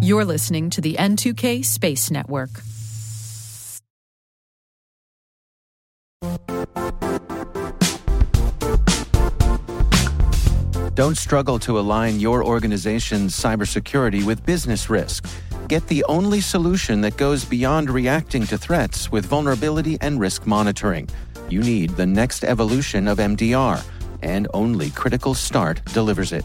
You're listening to the N2K Space Network. Don't struggle to align your organization's cybersecurity with business risk. Get the only solution that goes beyond reacting to threats with vulnerability and risk monitoring. You need the next evolution of MDR, and only Critical Start delivers it.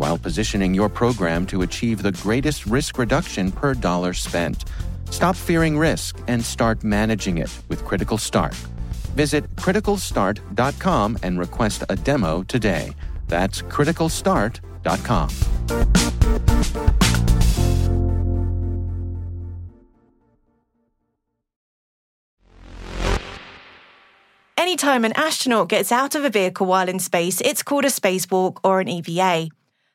while positioning your program to achieve the greatest risk reduction per dollar spent. Stop fearing risk and start managing it with Critical Start. Visit criticalstart.com and request a demo today. That's criticalstart.com. Anytime an astronaut gets out of a vehicle while in space, it's called a spacewalk or an EVA.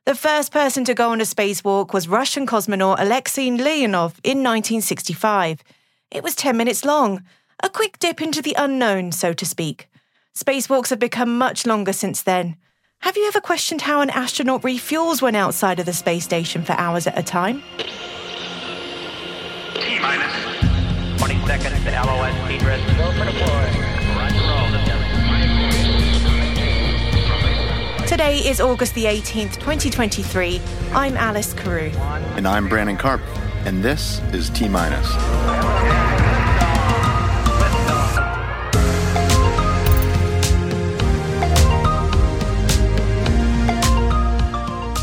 The first person to go on a spacewalk was Russian cosmonaut Alexei Leonov in 1965. It was 10 minutes long, a quick dip into the unknown, so to speak. Spacewalks have become much longer since then. Have you ever questioned how an astronaut refuels when outside of the space station for hours at a time? T minus 20 seconds to LOS. Today is August the 18th, 2023. I'm Alice Carruth. And I'm Brandon Karpf, and this is T Minus.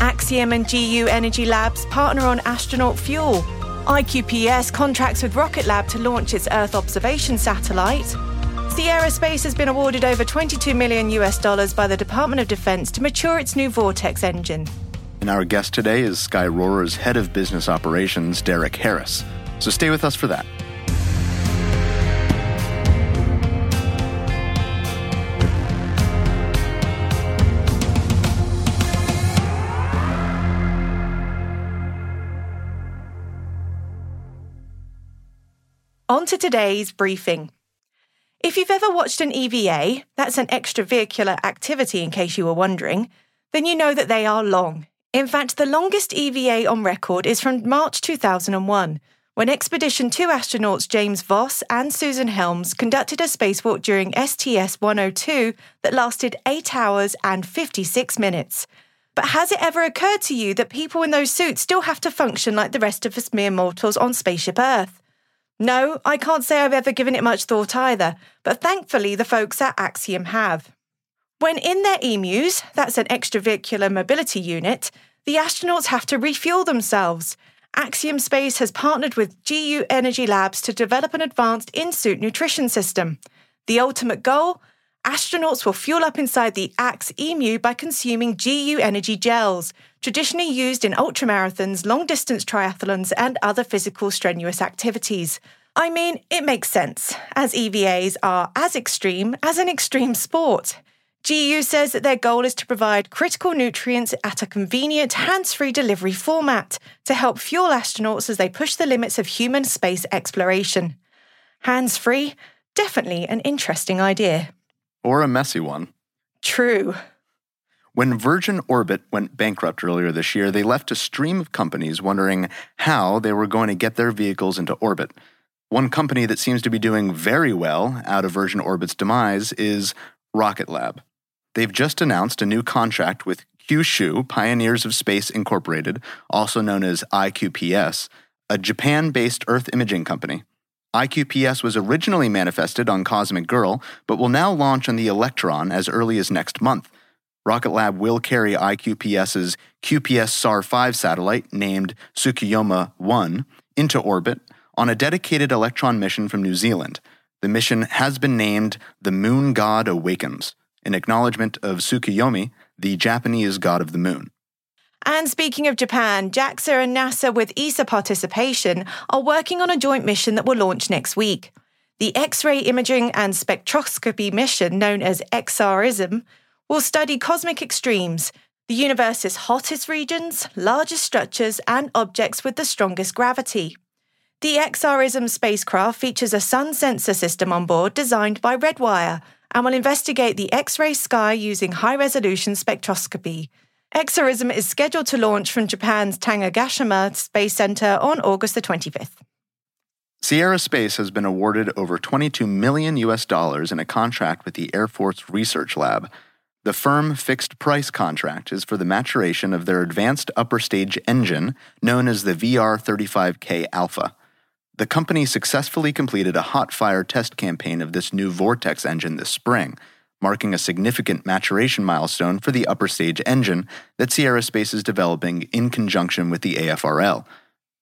Axiom and GU Energy Labs partner on astronaut fuel. IQPS contracts with Rocket Lab to launch its Earth observation satellite. Sierra Space has been awarded over 22 million US dollars by the Department of Defense to mature its new Vortex engine. And our guest today is Skyrora's head of business operations, Derek Harris. So stay with us for that. On to today's briefing. If you've ever watched an EVA, that's an extravehicular activity in case you were wondering, then you know that they are long. In fact, the longest EVA on record is from March 2001, when Expedition 2 astronauts James Voss and Susan Helms conducted a spacewalk during STS 102 that lasted 8 hours and 56 minutes. But has it ever occurred to you that people in those suits still have to function like the rest of us mere mortals on Spaceship Earth? No, I can't say I've ever given it much thought either, but thankfully the folks at Axiom have. When in their EMUs, that's an extravehicular mobility unit, the astronauts have to refuel themselves. Axiom Space has partnered with GU Energy Labs to develop an advanced in suit nutrition system. The ultimate goal? Astronauts will fuel up inside the AX EMU by consuming GU Energy gels, traditionally used in ultramarathons, long distance triathlons, and other physical strenuous activities. I mean, it makes sense, as EVAs are as extreme as an extreme sport. GU says that their goal is to provide critical nutrients at a convenient, hands free delivery format to help fuel astronauts as they push the limits of human space exploration. Hands free? Definitely an interesting idea. Or a messy one. True. When Virgin Orbit went bankrupt earlier this year, they left a stream of companies wondering how they were going to get their vehicles into orbit. One company that seems to be doing very well out of Virgin Orbit's demise is Rocket Lab. They've just announced a new contract with Kyushu Pioneers of Space Incorporated, also known as IQPS, a Japan based Earth imaging company. IQPS was originally manifested on Cosmic Girl, but will now launch on the Electron as early as next month. Rocket Lab will carry IQPS's QPS SAR 5 satellite, named Tsukuyomi 1, into orbit on a dedicated Electron mission from New Zealand. The mission has been named The Moon God Awakens, in acknowledgement of Tsukuyomi, the Japanese god of the moon. And speaking of Japan, JAXA and NASA, with ESA participation, are working on a joint mission that will launch next week. The X ray imaging and spectroscopy mission, known as XRISM, will study cosmic extremes, the universe's hottest regions, largest structures, and objects with the strongest gravity. The XRISM spacecraft features a sun sensor system on board designed by Redwire and will investigate the X ray sky using high resolution spectroscopy. XRISM is scheduled to launch from Japan's Tanegashima Space Center on August the 25th. Sierra Space has been awarded over 22 million US dollars in a contract with the Air Force Research Lab. The firm fixed price contract is for the maturation of their advanced upper stage engine known as the VR 35K Alpha. The company successfully completed a hot fire test campaign of this new Vortex engine this spring marking a significant maturation milestone for the upper stage engine that Sierra Space is developing in conjunction with the AFRL.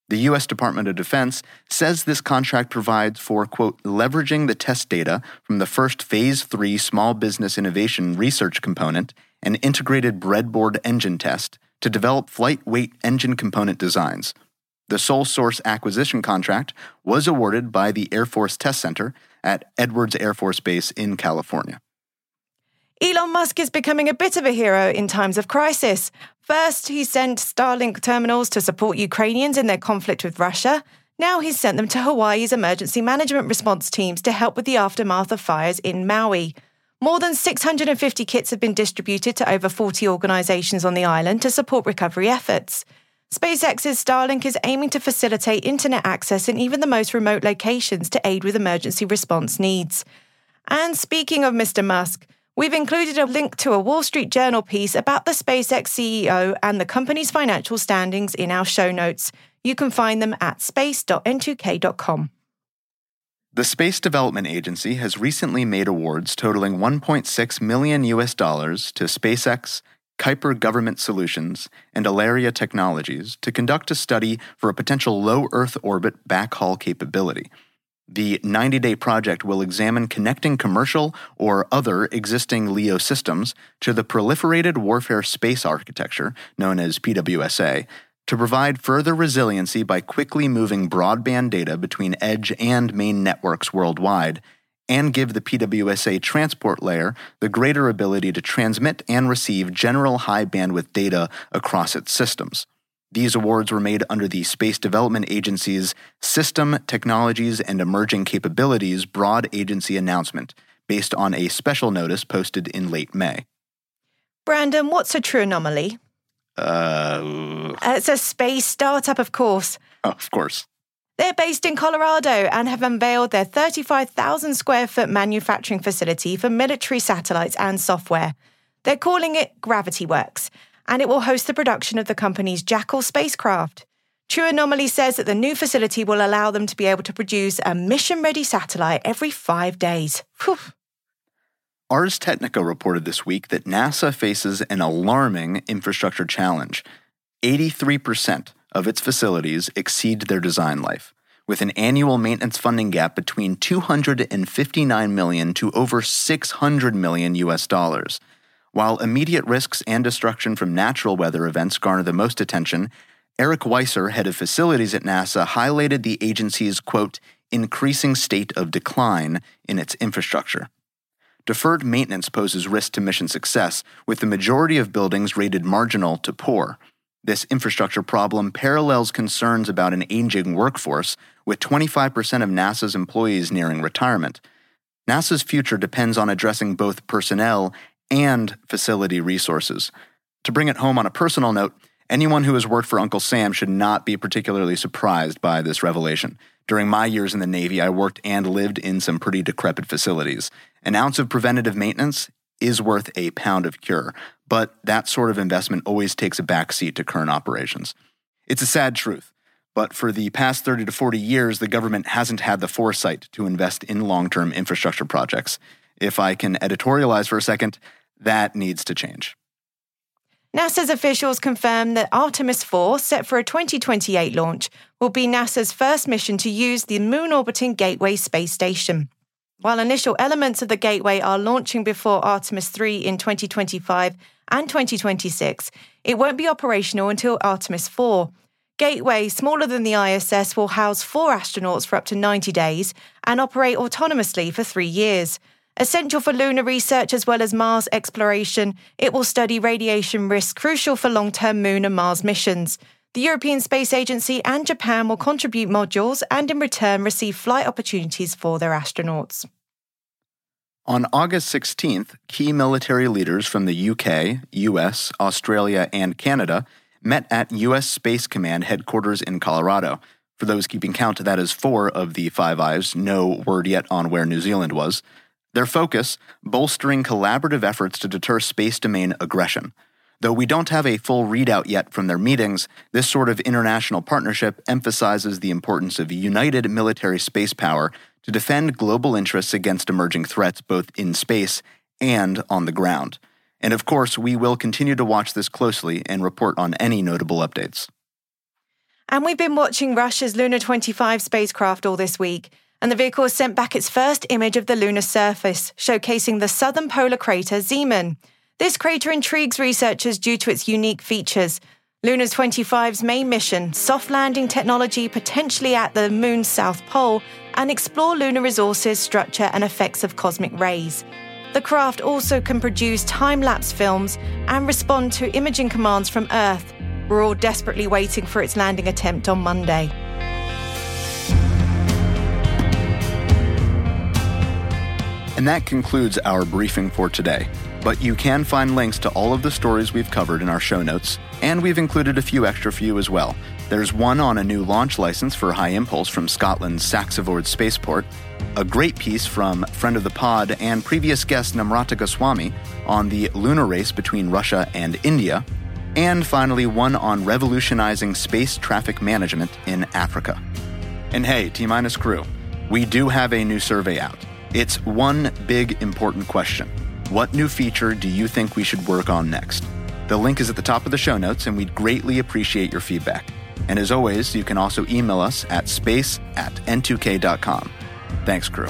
The U.S. Department of Defense says this contract provides for, quote, leveraging the test data from the first Phase 3 Small Business Innovation Research Component and integrated breadboard engine test to develop flight weight engine component designs. The sole source acquisition contract was awarded by the Air Force Test Center at Edwards Air Force Base in California. Elon Musk is becoming a bit of a hero in times of crisis. First, he sent Starlink terminals to support Ukrainians in their conflict with Russia. Now he's sent them to Hawaii's emergency management response teams to help with the aftermath of fires in Maui. More than 650 kits have been distributed to over 40 organizations on the island to support recovery efforts. SpaceX's Starlink is aiming to facilitate internet access in even the most remote locations to aid with emergency response needs. And speaking of Mr. Musk, We've included a link to a Wall Street Journal piece about the SpaceX CEO and the company's financial standings in our show notes. You can find them at space.n2k.com. The Space Development Agency has recently made awards totaling 1.6 million US dollars to SpaceX, Kuiper Government Solutions, and Aalyria Technologies to conduct a study for a potential low Earth orbit backhaul capability. The 90 day project will examine connecting commercial or other existing LEO systems to the Proliferated Warfare Space Architecture, known as PWSA, to provide further resiliency by quickly moving broadband data between edge and main networks worldwide, and give the PWSA transport layer the greater ability to transmit and receive general high bandwidth data across its systems. These awards were made under the Space Development Agency's System, Technologies, and Emerging Capabilities Broad Agency announcement, based on a special notice posted in late May. Brandon, what's a true anomaly? Uh, it's a space startup, of course. Oh, of course. They're based in Colorado and have unveiled their 35,000 square foot manufacturing facility for military satellites and software. They're calling it Gravity Works and it will host the production of the company's Jackal spacecraft. True Anomaly says that the new facility will allow them to be able to produce a mission ready satellite every five days. Whew. Ars Technica reported this week that NASA faces an alarming infrastructure challenge. 83% of its facilities exceed their design life, with an annual maintenance funding gap between 259 million to over 600 million US dollars. While immediate risks and destruction from natural weather events garner the most attention, Eric Weiser, head of facilities at NASA, highlighted the agency's, quote, increasing state of decline in its infrastructure. Deferred maintenance poses risk to mission success, with the majority of buildings rated marginal to poor. This infrastructure problem parallels concerns about an aging workforce, with 25% of NASA's employees nearing retirement. NASA's future depends on addressing both personnel and facility resources. To bring it home on a personal note, anyone who has worked for Uncle Sam should not be particularly surprised by this revelation. During my years in the Navy, I worked and lived in some pretty decrepit facilities. An ounce of preventative maintenance is worth a pound of cure, but that sort of investment always takes a backseat to current operations. It's a sad truth, but for the past 30 to 40 years, the government hasn't had the foresight to invest in long term infrastructure projects. If I can editorialize for a second, that needs to change. NASA's officials confirmed that Artemis 4, set for a 2028 launch, will be NASA's first mission to use the moon orbiting Gateway space station. While initial elements of the Gateway are launching before Artemis 3 in 2025 and 2026, it won't be operational until Artemis 4. Gateway, smaller than the ISS, will house four astronauts for up to 90 days and operate autonomously for three years. Essential for lunar research as well as Mars exploration, it will study radiation risk crucial for long term Moon and Mars missions. The European Space Agency and Japan will contribute modules and in return receive flight opportunities for their astronauts. On August 16th, key military leaders from the UK, US, Australia, and Canada met at US Space Command headquarters in Colorado. For those keeping count, that is four of the Five Eyes, no word yet on where New Zealand was. Their focus bolstering collaborative efforts to deter space domain aggression. Though we don't have a full readout yet from their meetings, this sort of international partnership emphasizes the importance of united military space power to defend global interests against emerging threats both in space and on the ground. And of course, we will continue to watch this closely and report on any notable updates. And we've been watching Russia's Luna 25 spacecraft all this week, and the vehicle sent back its first image of the lunar surface, showcasing the southern polar crater Zeeman. This crater intrigues researchers due to its unique features. Luna 25's main mission, soft landing technology potentially at the moon's south pole, and explore lunar resources, structure, and effects of cosmic rays. The craft also can produce time lapse films and respond to imaging commands from Earth. We're all desperately waiting for its landing attempt on Monday. And that concludes our briefing for today. But you can find links to all of the stories we've covered in our show notes, and we've included a few extra for you as well. There's one on a new launch license for HyImpulse from Scotland's Saxavord Spaceport, a great piece from friend of the pod and previous guest Namrata Goswami on the lunar race between Russia and India, and finally one on revolutionizing space traffic management in Africa. And hey, T minus crew, we do have a new survey out. It's one big important question. What new feature do you think we should work on next? The link is at the top of the show notes, and we'd greatly appreciate your feedback. And as always, you can also email us at space at n2k.com. Thanks, crew.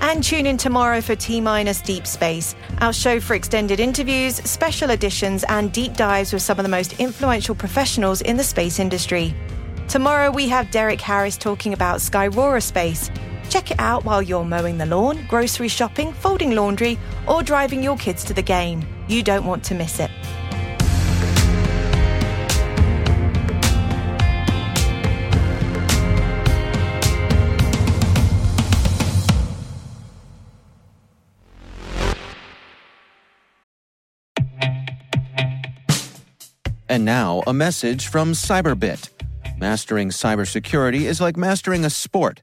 And tune in tomorrow for T Minus Deep Space, our show for extended interviews, special editions, and deep dives with some of the most influential professionals in the space industry. Tomorrow we have Derek Harris talking about Skyrora Space. Check it out while you're mowing the lawn, grocery shopping, folding laundry, or driving your kids to the game. You don't want to miss it. And now, a message from Cyberbit. Mastering cybersecurity is like mastering a sport.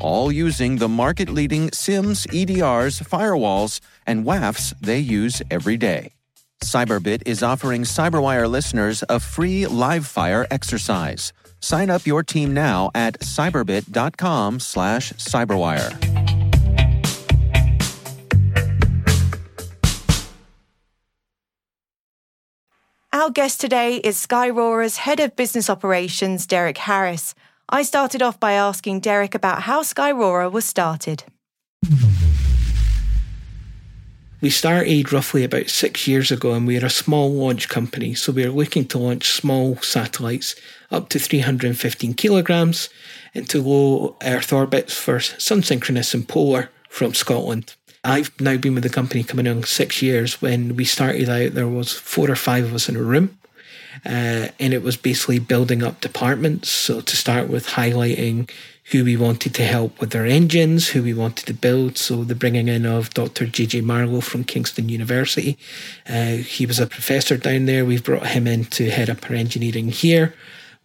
all using the market leading SIEMs, EDRs, firewalls, and WAFs they use every day. Cyberbit is offering Cyberwire listeners a free live fire exercise. Sign up your team now at cyberbit.com slash cyberwire. Our guest today is Skyrora's Head of Business Operations, Derek Harris. I started off by asking Derek about how Skyrora was started. We started roughly about six years ago and we're a small launch company. So we're looking to launch small satellites up to 315 kilograms into low Earth orbits for sun synchronous and polar from Scotland. I've now been with the company coming on six years. When we started out, there was four or five of us in a room. Uh, and it was basically building up departments. So to start with, highlighting who we wanted to help with their engines, who we wanted to build. So the bringing in of Dr. J.J. Marlow from Kingston University. Uh, he was a professor down there. We've brought him in to head up our engineering here.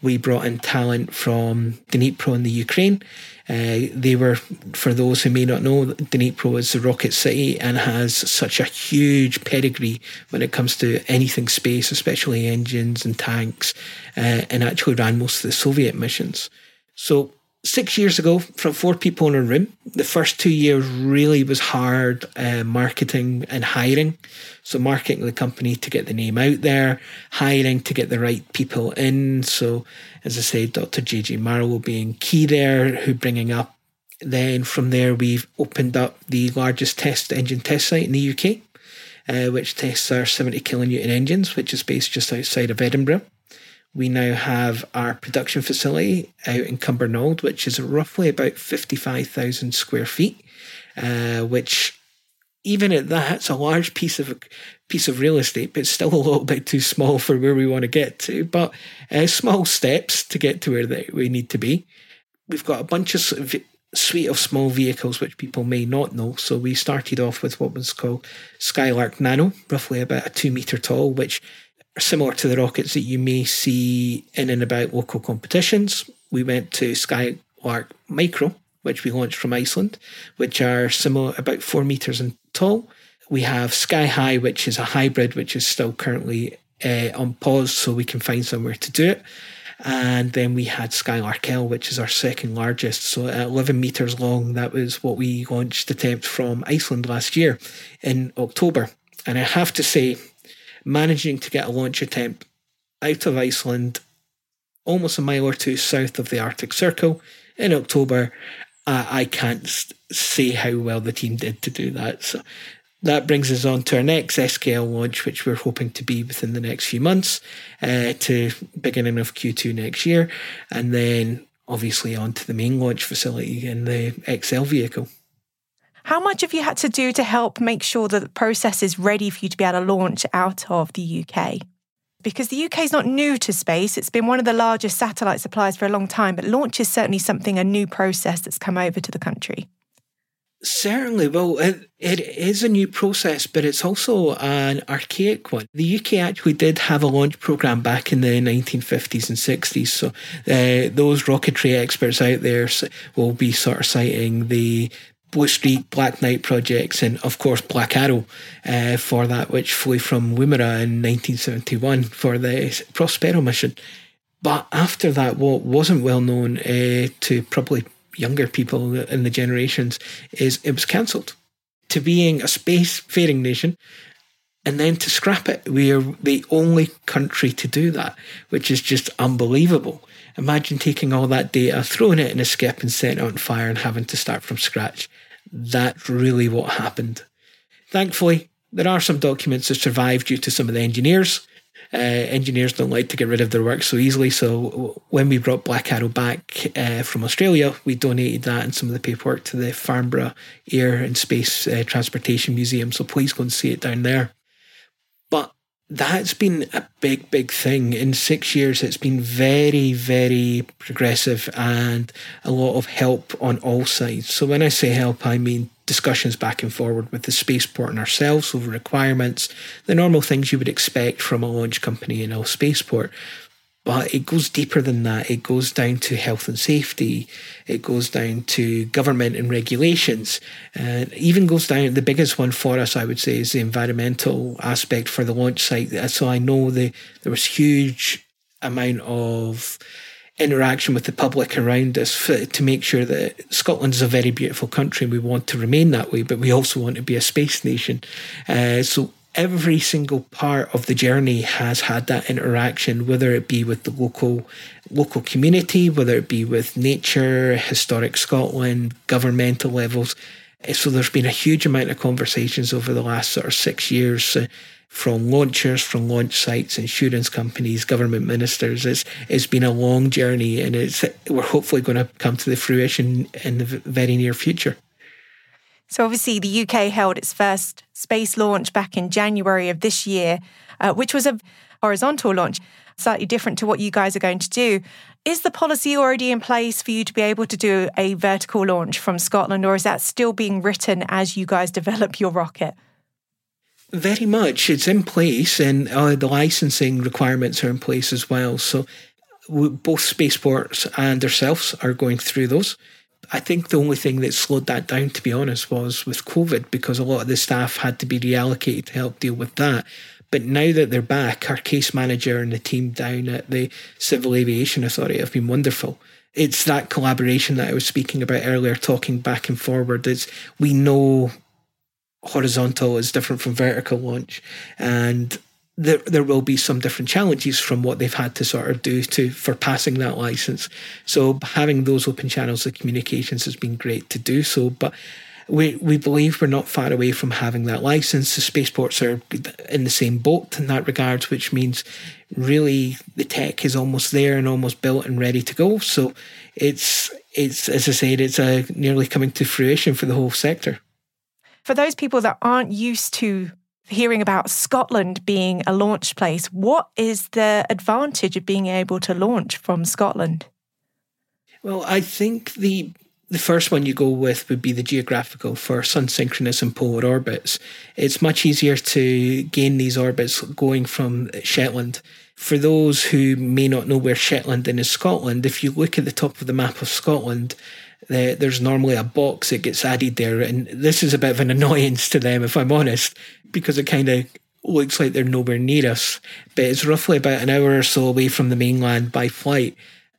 We brought in talent from Dnipro in the Ukraine. Uh, they were, for those who may not know, Dnipro is the rocket city and has such a huge pedigree when it comes to anything space, especially engines and tanks, uh, and actually ran most of the Soviet missions. So six years ago, from four people in a room, the first two years really was hard uh, marketing and hiring. So, marketing the company to get the name out there, hiring to get the right people in. So, as I say Dr. JJ Marlow being key there, who bringing up. Then from there, we've opened up the largest test engine test site in the UK, uh, which tests our 70 kilonewton engines, which is based just outside of Edinburgh. We now have our production facility out in Cumbernauld, which is roughly about 55,000 square feet, uh, which even at that, it's a large piece of piece of real estate, but still a little bit too small for where we want to get to. But uh, small steps to get to where we need to be. We've got a bunch of suite of small vehicles which people may not know. So we started off with what was called Skylark Nano, roughly about a two meter tall, which similar to the rockets that you may see in and about local competitions. We went to Skylark Micro, which we launched from Iceland, which are similar, about four meters in tall. We have Sky High, which is a hybrid, which is still currently uh, on pause, so we can find somewhere to do it. And then we had Skylark L, which is our second largest. So at 11 meters long, that was what we launched attempt from Iceland last year in October. And I have to say, managing to get a launch attempt out of Iceland, almost a mile or two south of the Arctic Circle in October. Uh, I can't say how well the team did to do that. So that brings us on to our next SKL launch, which we're hoping to be within the next few months, uh, to beginning of Q2 next year, and then obviously on to the main launch facility in the XL vehicle. How much have you had to do to help make sure that the process is ready for you to be able to launch out of the UK? Because the UK is not new to space, it's been one of the largest satellite suppliers for a long time, but launch is certainly something, a new process that's come over to the country. Certainly. Well, it, it is a new process, but it's also an archaic one. The UK actually did have a launch program back in the 1950s and 60s. So uh, those rocketry experts out there will be sort of citing the Blue Streak, Black Knight projects, and of course Black Arrow uh, for that, which flew from Woomera in 1971 for the Prospero mission. But after that, what wasn't well known uh, to probably younger people in the generations is it was cancelled. To being a spacefaring nation, and then to scrap it, we are the only country to do that, which is just unbelievable. Imagine taking all that data, throwing it in a skip, and setting it on fire and having to start from scratch. That's really what happened. Thankfully, there are some documents that survived due to some of the engineers. Uh, engineers don't like to get rid of their work so easily. So when we brought Black Arrow back uh, from Australia, we donated that and some of the paperwork to the Farnborough Air and Space uh, Transportation Museum. So please go and see it down there. That's been a big, big thing. In six years, it's been very, very progressive and a lot of help on all sides. So, when I say help, I mean discussions back and forward with the spaceport and ourselves over requirements, the normal things you would expect from a launch company in a spaceport. But it goes deeper than that. It goes down to health and safety. It goes down to government and regulations. And even goes down, the biggest one for us, I would say, is the environmental aspect for the launch site. So I know the, there was huge amount of interaction with the public around us for, to make sure that Scotland is a very beautiful country and we want to remain that way, but we also want to be a space nation. Uh, so every single part of the journey has had that interaction, whether it be with the local local community, whether it be with nature, historic Scotland, governmental levels. Eh, so there's been a huge amount of conversations over the last sort of six years uh, from launchers, from launch sites, insurance companies, government ministers. It's it's been a long journey, and it's we're hopefully going to come to the fruition in the very near future. So, obviously, the UK held its first space launch back in January of this year, uh, which was a horizontal launch, slightly different to what you guys are going to do. Is the policy already in place for you to be able to do a vertical launch from Scotland, or is that still being written as you guys develop your rocket? Very much. It's in place, and uh, the licensing requirements are in place as well. So, both spaceports and ourselves are going through those. I think the only thing that slowed that down, to be honest, was with COVID because a lot of the staff had to be reallocated to help deal with that. But now that they're back, our case manager and the team down at the Civil Aviation Authority have been wonderful. It's that collaboration that I was speaking about earlier, talking back and forward. It's we know horizontal is different from vertical launch, and there there will be some different challenges from what they've had to sort of do to for passing that license. So having those open channels of communications has been great to do so, but we we believe we're not far away from having that license. The spaceports are in the same boat in that regard, which means really the tech is almost there and almost built and ready to go. So it's it's as I said, it's uh, nearly coming to fruition for the whole sector. For those people that aren't used to hearing about Scotland being a launch place, what is the advantage of being able to launch from Scotland? Well, I think the the first one you go with would be the geographical for sun synchronous and polar orbits. It's much easier to gain these orbits going from Shetland. For those who may not know where Shetland is Scotland, if you look at the top of the map of Scotland, there's normally a box that gets added there. And this is a bit of an annoyance to them, if I'm honest, because it kind of looks like they're nowhere near us. But it's roughly about an hour or so away from the mainland by flight.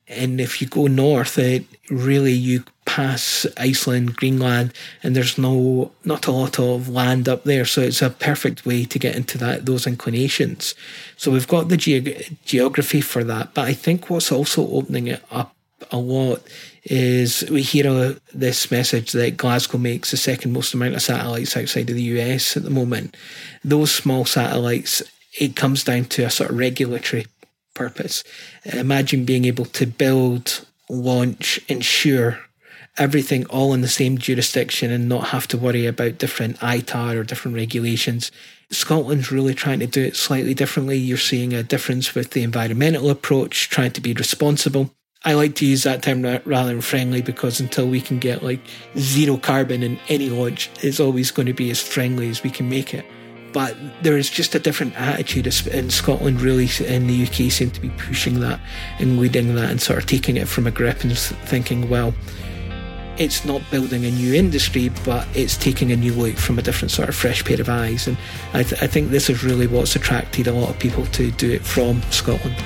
And if you go north, it really you pass Iceland, Greenland, and there's no not a lot of land up there, so it's a perfect way to get into that those inclinations. So we've got the ge- geography for that, but I think what's also opening it up a lot is we hear this message that Glasgow makes the second most amount of satellites outside of the US at the moment. Those small satellites, it comes down to a sort of regulatory purpose. Imagine being able to build, launch, ensure everything all in the same jurisdiction and not have to worry about different ITAR or different regulations. Scotland's really trying to do it slightly differently. You're seeing a difference with the environmental approach, trying to be responsible. I like to use that term rather than friendly because until we can get like zero carbon in any launch, it's always going to be as friendly as we can make it. But there is just a different attitude in Scotland, really, in the UK, seem to be pushing that and leading that and sort of taking it from a grip and thinking, well, it's not building a new industry, but it's taking a new look from a different sort of fresh pair of eyes. And I, th- I think this is really what's attracted a lot of people to do it from Scotland.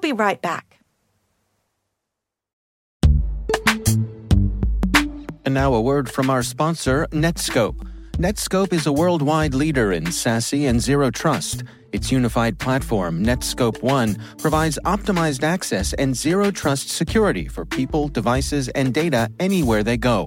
We'll be right back. And now a word from our sponsor, Netskope. Netskope is a worldwide leader in SASE and zero trust. Its unified platform, Netskope One, provides optimized access and zero trust security for people, devices, and data anywhere they go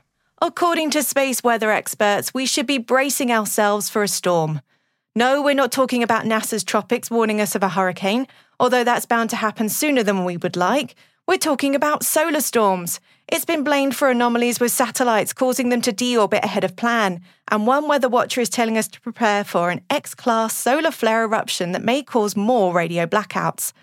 According to space weather experts, we should be bracing ourselves for a storm. No, we're not talking about NASA's tropics warning us of a hurricane, although that's bound to happen sooner than we would like. We're talking about solar storms. It's been blamed for anomalies with satellites causing them to deorbit ahead of plan, and one weather watcher is telling us to prepare for an X class solar flare eruption that may cause more radio blackouts.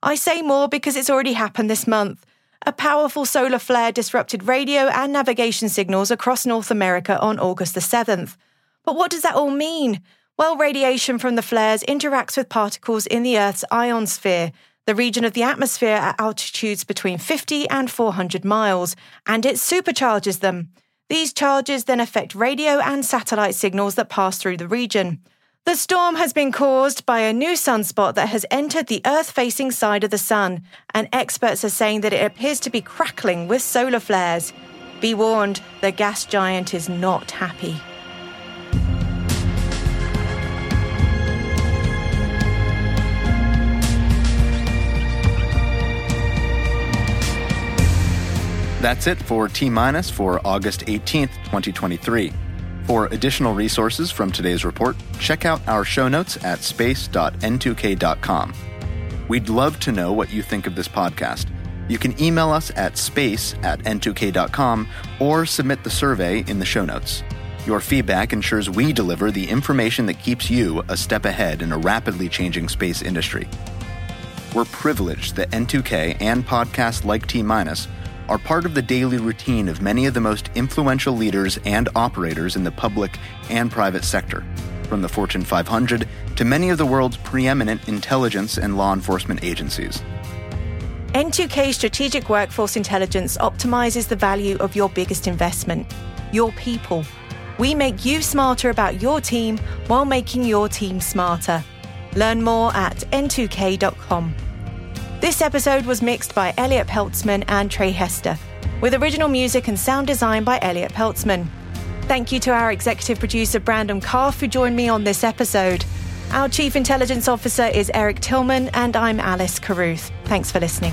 I say more because it's already happened this month. A powerful solar flare disrupted radio and navigation signals across North America on August the 7th. But what does that all mean? Well, radiation from the flares interacts with particles in the Earth's ionosphere, the region of the atmosphere at altitudes between 50 and 400 miles, and it supercharges them. These charges then affect radio and satellite signals that pass through the region. The storm has been caused by a new sunspot that has entered the Earth facing side of the Sun, and experts are saying that it appears to be crackling with solar flares. Be warned, the gas giant is not happy. That's it for T Minus for August 18th, 2023. For additional resources from today's report, check out our show notes at space.n2k.com. We'd love to know what you think of this podcast. You can email us at space at n2k.com or submit the survey in the show notes. Your feedback ensures we deliver the information that keeps you a step ahead in a rapidly changing space industry. We're privileged that N2K and podcasts like T Minus are part of the daily routine of many of the most influential leaders and operators in the public and private sector, from the Fortune 500 to many of the world's preeminent intelligence and law enforcement agencies. N2K Strategic Workforce Intelligence optimizes the value of your biggest investment, your people. We make you smarter about your team while making your team smarter. Learn more at n2k.com. This episode was mixed by Elliot Peltzman and Trey Hester, with original music and sound design by Elliot Peltzman. Thank you to our executive producer, Brandon Karpf, who joined me on this episode. Our Chief Intelligence Officer is Eric Tillman, and I'm Alice Carruth. Thanks for listening.